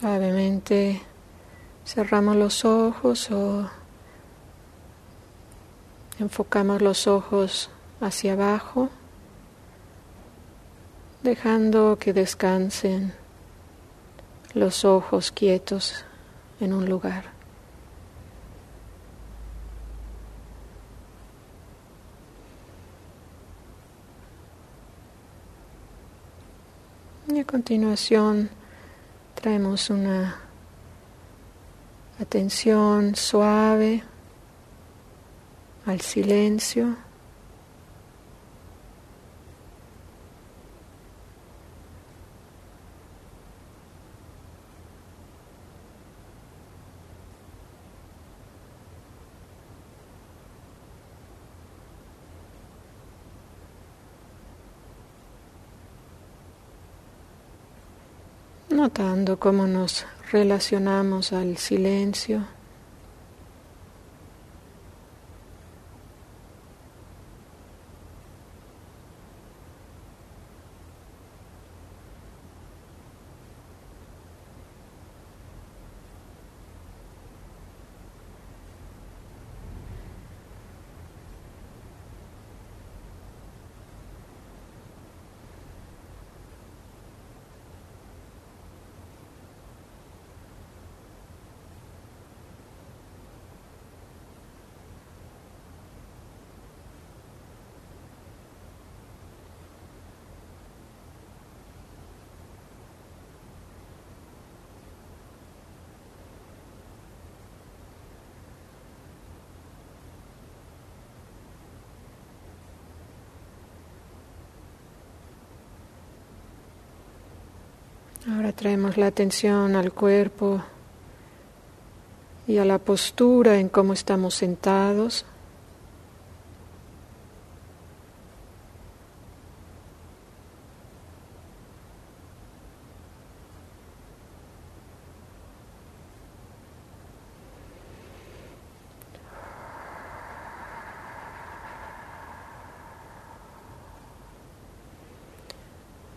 Suavemente cerramos los ojos o enfocamos los ojos hacia abajo, dejando que descansen los ojos quietos en un lugar. Y a continuación, Traemos una atención suave al silencio. Notando cómo nos relacionamos al silencio. Ahora traemos la atención al cuerpo y a la postura en cómo estamos sentados.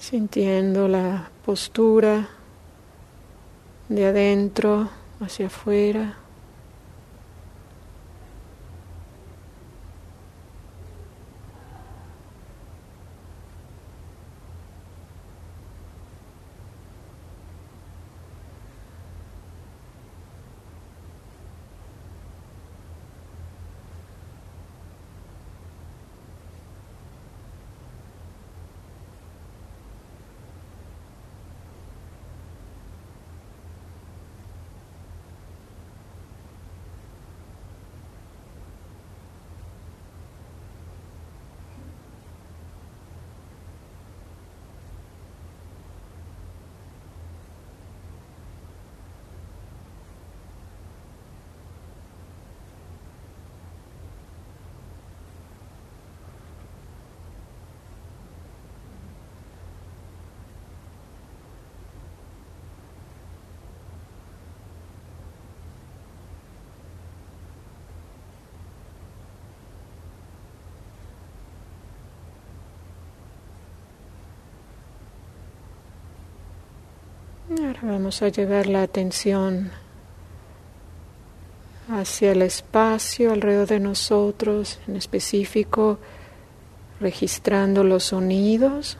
Sintiendo la postura de adentro hacia afuera. Ahora vamos a llevar la atención hacia el espacio alrededor de nosotros, en específico registrando los sonidos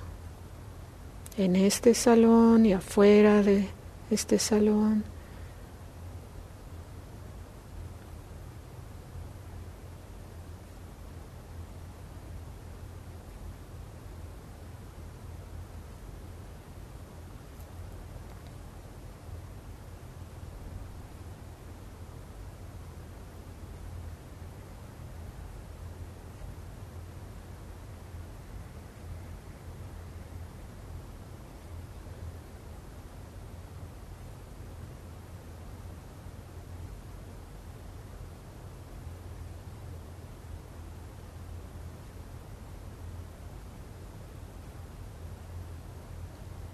en este salón y afuera de este salón.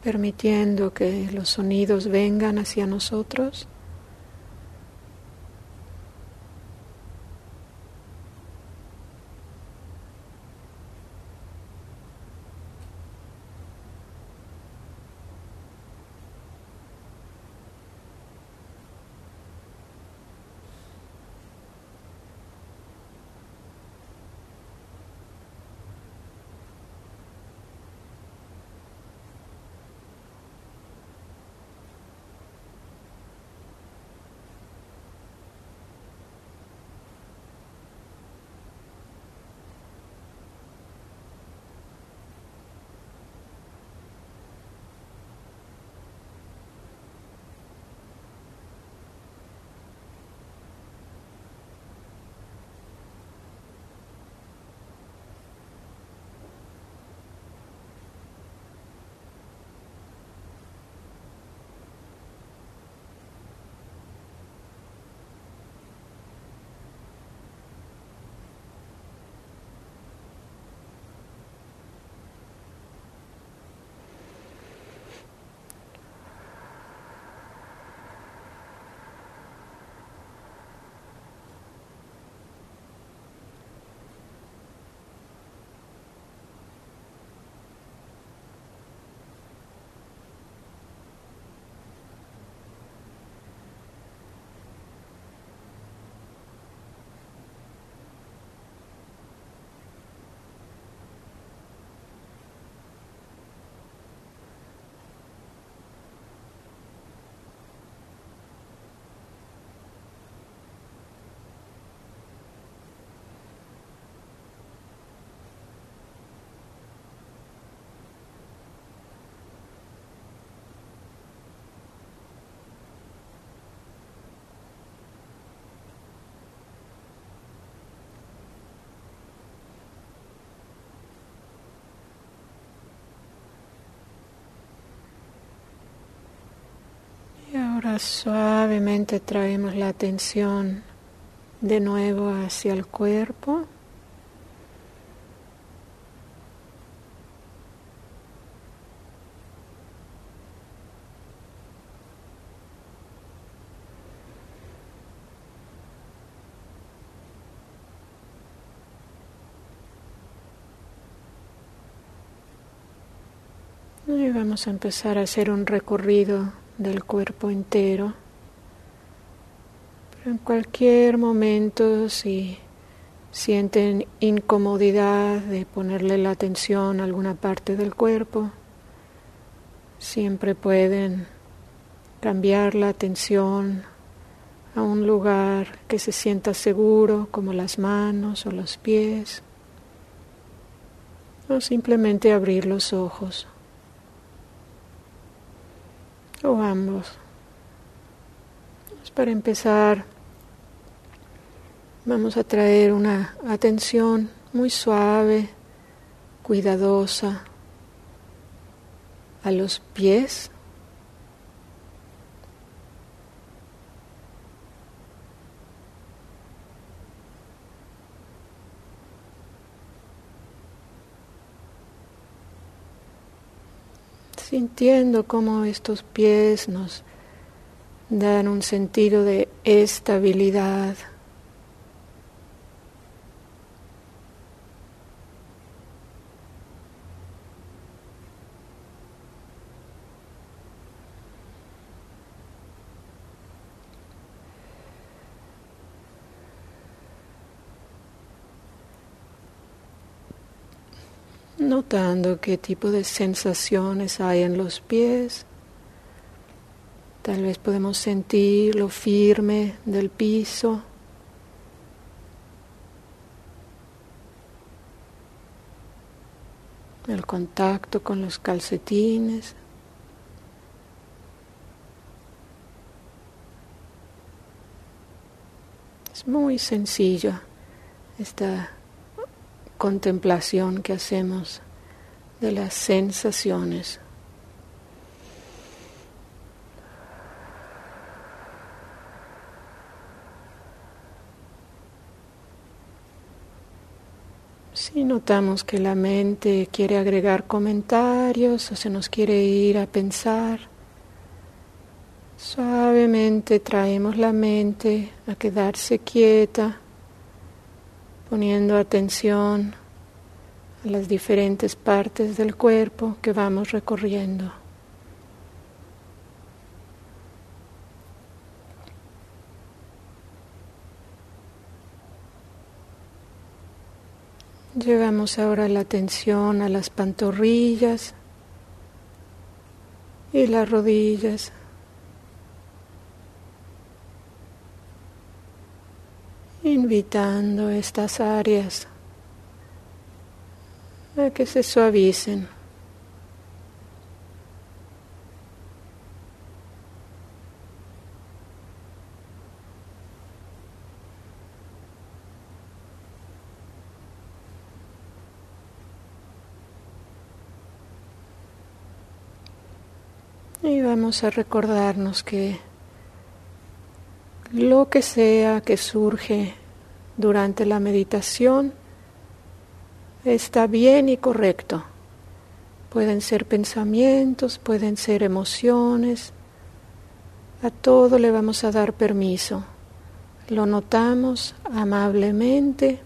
Permitiendo que los sonidos vengan hacia nosotros. Ahora suavemente traemos la atención de nuevo hacia el cuerpo. Y vamos a empezar a hacer un recorrido del cuerpo entero. Pero en cualquier momento, si sienten incomodidad de ponerle la atención a alguna parte del cuerpo, siempre pueden cambiar la atención a un lugar que se sienta seguro, como las manos o los pies, o simplemente abrir los ojos o ambos. Para empezar, vamos a traer una atención muy suave, cuidadosa a los pies. Sintiendo cómo estos pies nos dan un sentido de estabilidad. Notando qué tipo de sensaciones hay en los pies. Tal vez podemos sentir lo firme del piso. El contacto con los calcetines. Es muy sencillo esta contemplación que hacemos de las sensaciones. Y notamos que la mente quiere agregar comentarios o se nos quiere ir a pensar. Suavemente traemos la mente a quedarse quieta, poniendo atención las diferentes partes del cuerpo que vamos recorriendo. Llevamos ahora la atención a las pantorrillas y las rodillas. Invitando estas áreas que se suavicen. Y vamos a recordarnos que lo que sea que surge durante la meditación está bien y correcto. Pueden ser pensamientos, pueden ser emociones. A todo le vamos a dar permiso. Lo notamos amablemente.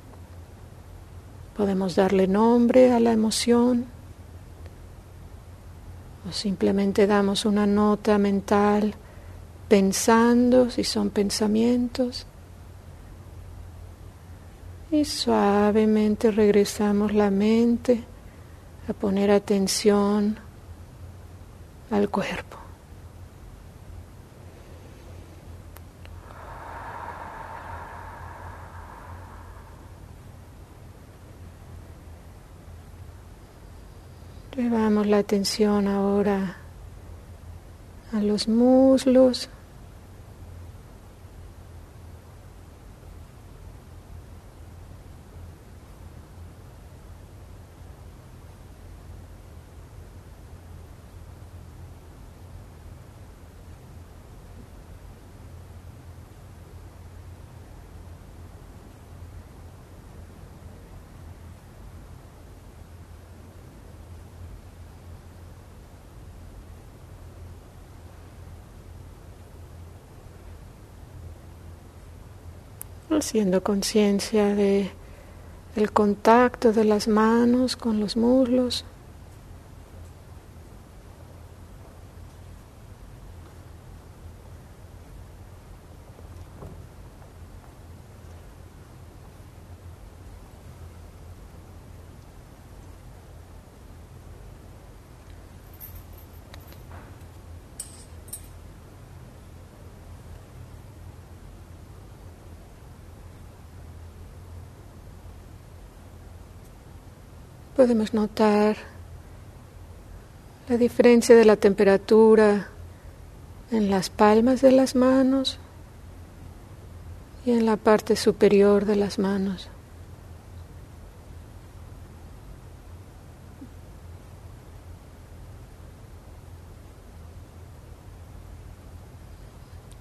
Podemos darle nombre a la emoción o simplemente damos una nota mental pensando si son pensamientos y suavemente regresamos la mente a poner atención al cuerpo. Llevamos la atención ahora a los muslos. Haciendo conciencia de el contacto de las manos con los muslos. Podemos notar la diferencia de la temperatura en las palmas de las manos y en la parte superior de las manos.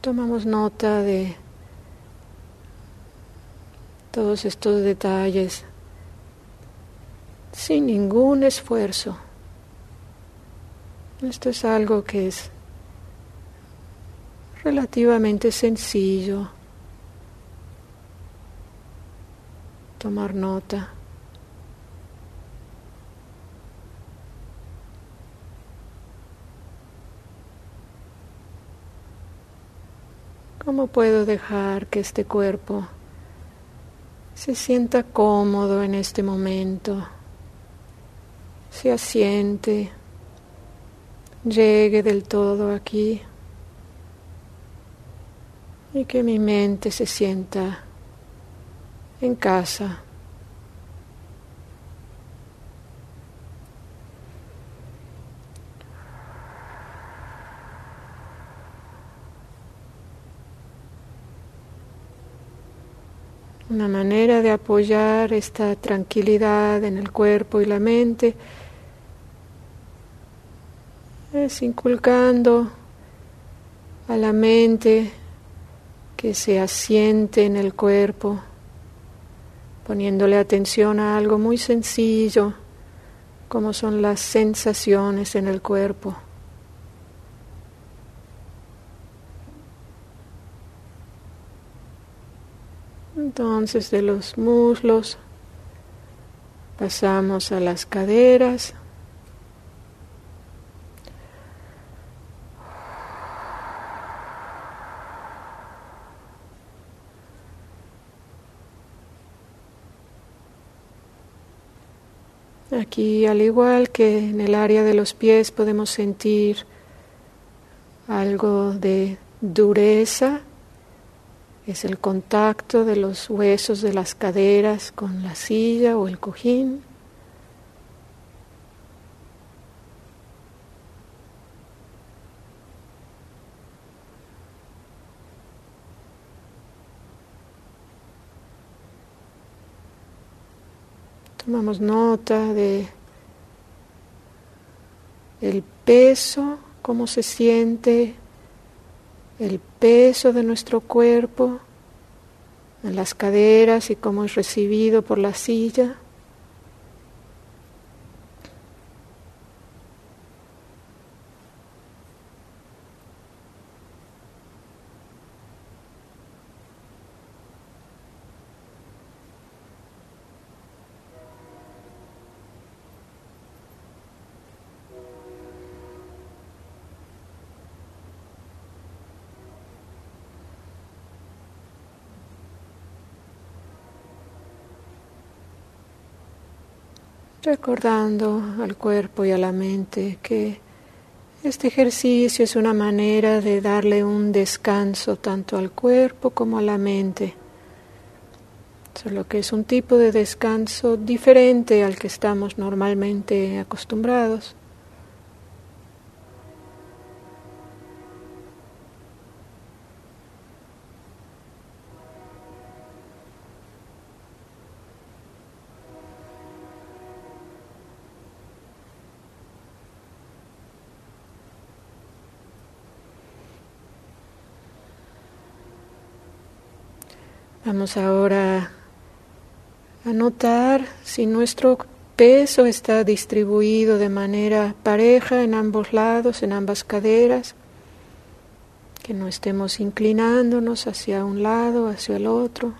Tomamos nota de todos estos detalles sin ningún esfuerzo. Esto es algo que es relativamente sencillo. Tomar nota. ¿Cómo puedo dejar que este cuerpo se sienta cómodo en este momento? Se asiente, llegue del todo aquí y que mi mente se sienta en casa. Una manera de apoyar esta tranquilidad en el cuerpo y la mente inculcando a la mente que se asiente en el cuerpo, poniéndole atención a algo muy sencillo, como son las sensaciones en el cuerpo. Entonces de los muslos pasamos a las caderas. Aquí, al igual que en el área de los pies, podemos sentir algo de dureza. Es el contacto de los huesos de las caderas con la silla o el cojín. Tomamos nota de el peso, cómo se siente el peso de nuestro cuerpo en las caderas y cómo es recibido por la silla. Recordando al cuerpo y a la mente que este ejercicio es una manera de darle un descanso tanto al cuerpo como a la mente, solo que es un tipo de descanso diferente al que estamos normalmente acostumbrados. Vamos ahora a notar si nuestro peso está distribuido de manera pareja en ambos lados, en ambas caderas, que no estemos inclinándonos hacia un lado, hacia el otro.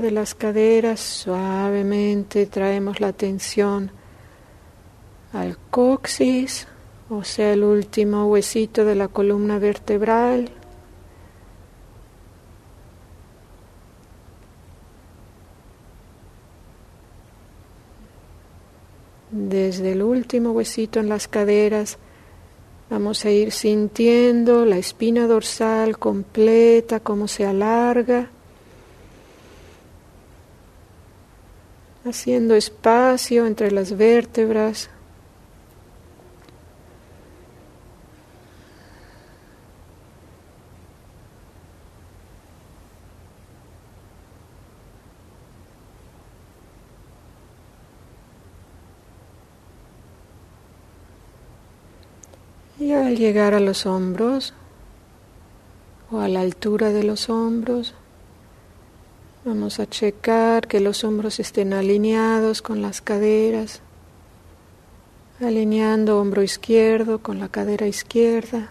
De las caderas suavemente traemos la atención al coxis, o sea, el último huesito de la columna vertebral. Desde el último huesito en las caderas vamos a ir sintiendo la espina dorsal completa, cómo se alarga. Haciendo espacio entre las vértebras. Y al llegar a los hombros o a la altura de los hombros, Vamos a checar que los hombros estén alineados con las caderas, alineando hombro izquierdo con la cadera izquierda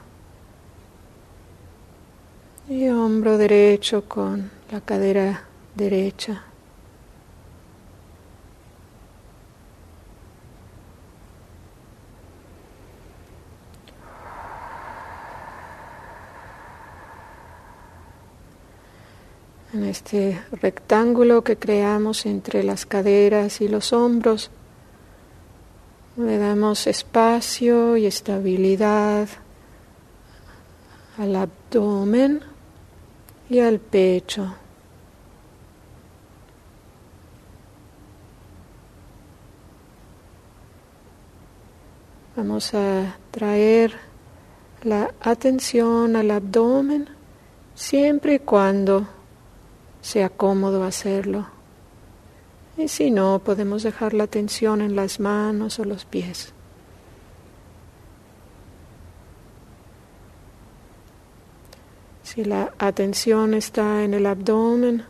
y hombro derecho con la cadera derecha. en este rectángulo que creamos entre las caderas y los hombros. Le damos espacio y estabilidad al abdomen y al pecho. Vamos a traer la atención al abdomen siempre y cuando sea cómodo hacerlo. Y si no, podemos dejar la atención en las manos o los pies. Si la atención está en el abdomen,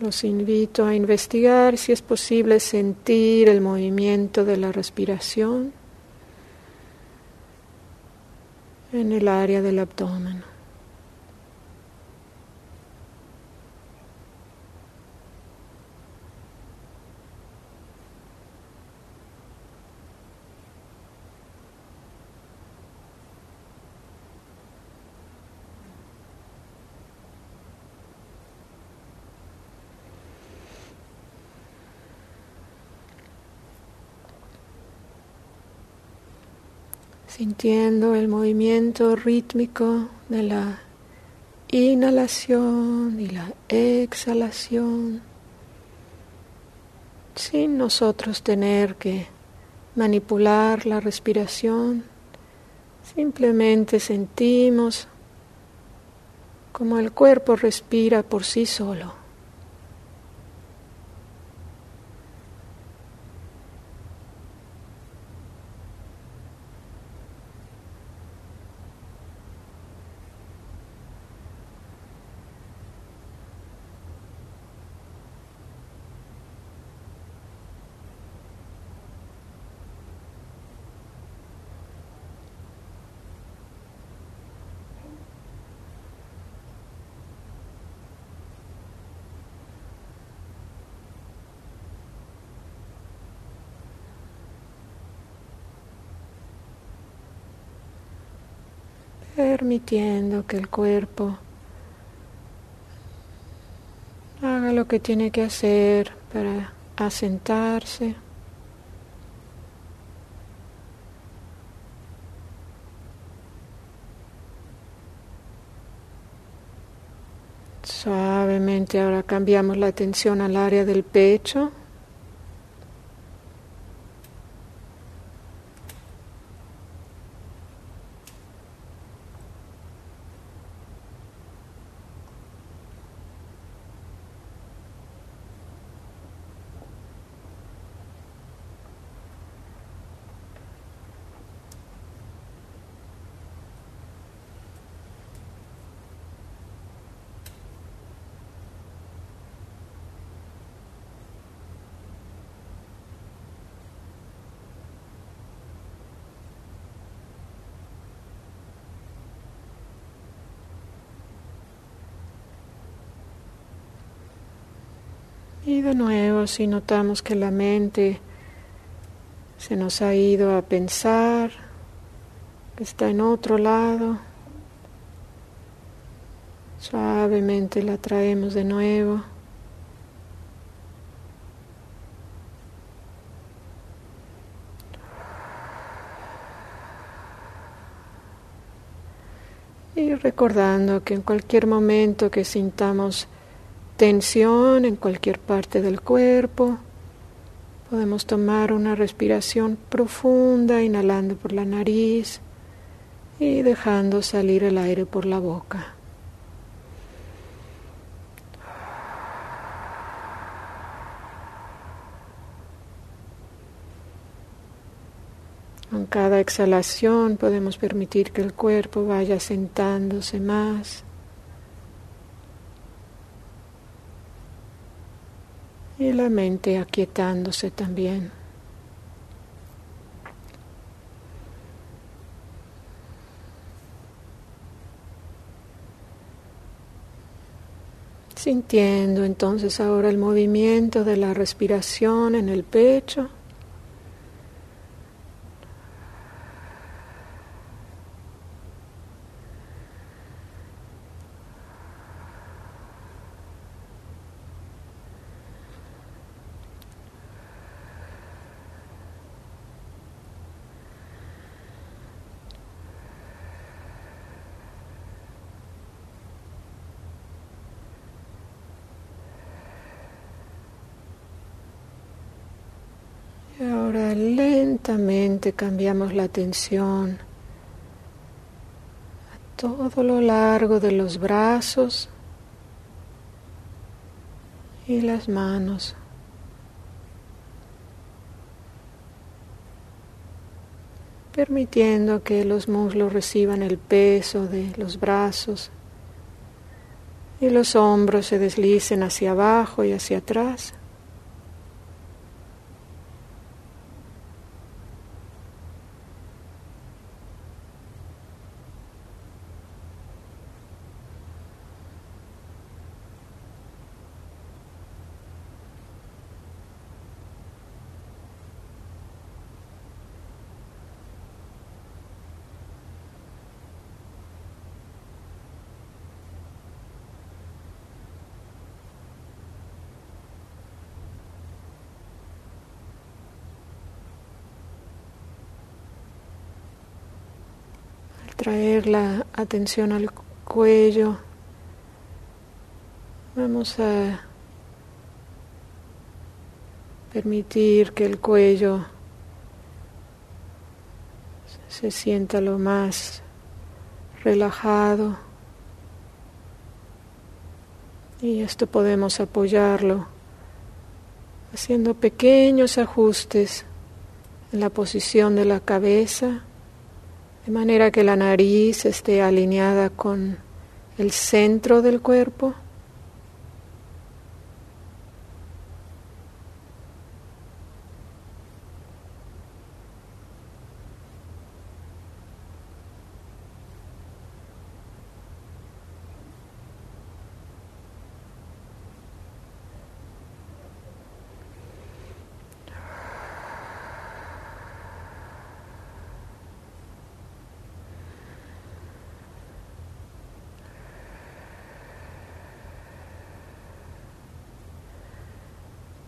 los invito a investigar si es posible sentir el movimiento de la respiración en el área del abdomen. Sintiendo el movimiento rítmico de la inhalación y la exhalación, sin nosotros tener que manipular la respiración, simplemente sentimos como el cuerpo respira por sí solo. Permitiendo que el cuerpo haga lo que tiene que hacer para asentarse. Suavemente ahora cambiamos la atención al área del pecho. Y de nuevo, si notamos que la mente se nos ha ido a pensar, que está en otro lado, suavemente la traemos de nuevo. Y recordando que en cualquier momento que sintamos tensión en cualquier parte del cuerpo. Podemos tomar una respiración profunda, inhalando por la nariz y dejando salir el aire por la boca. Con cada exhalación podemos permitir que el cuerpo vaya sentándose más y la mente aquietándose también. Sintiendo entonces ahora el movimiento de la respiración en el pecho. Ahora lentamente cambiamos la atención a todo lo largo de los brazos y las manos. permitiendo que los muslos reciban el peso de los brazos y los hombros se deslicen hacia abajo y hacia atrás. Traer la atención al cuello. Vamos a permitir que el cuello se sienta lo más relajado. Y esto podemos apoyarlo haciendo pequeños ajustes en la posición de la cabeza de manera que la nariz esté alineada con el centro del cuerpo.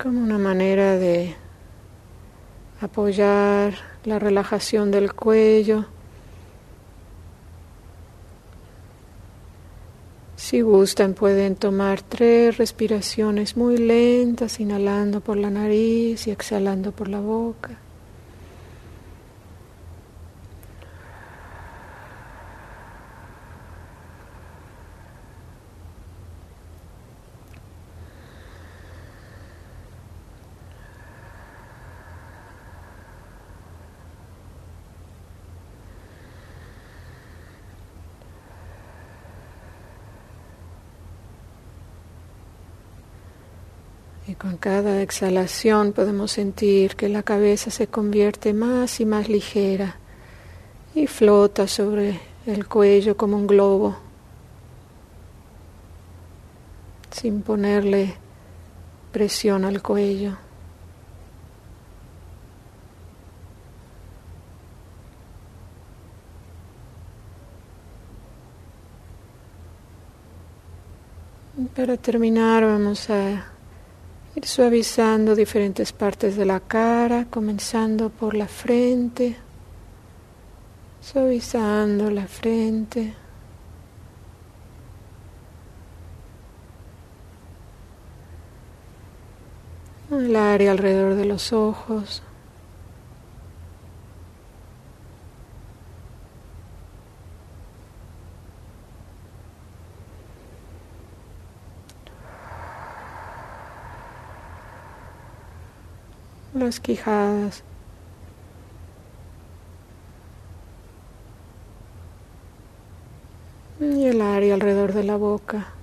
Como una manera de apoyar la relajación del cuello. Si gustan pueden tomar tres respiraciones muy lentas, inhalando por la nariz y exhalando por la boca. Y con cada exhalación podemos sentir que la cabeza se convierte más y más ligera y flota sobre el cuello como un globo, sin ponerle presión al cuello. Para terminar vamos a Suavizando diferentes partes de la cara, comenzando por la frente, suavizando la frente. El área alrededor de los ojos. Las quijadas. Y el área alrededor de la boca.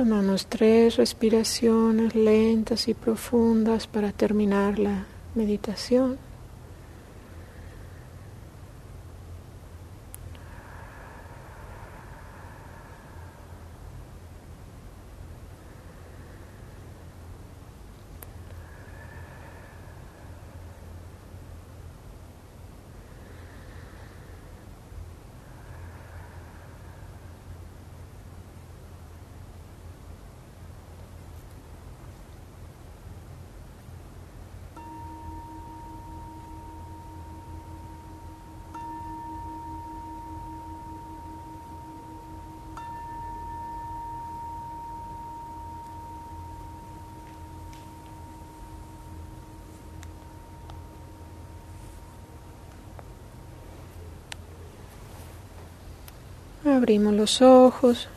Tomamos tres respiraciones lentas y profundas para terminar la meditación. Abrimos los ojos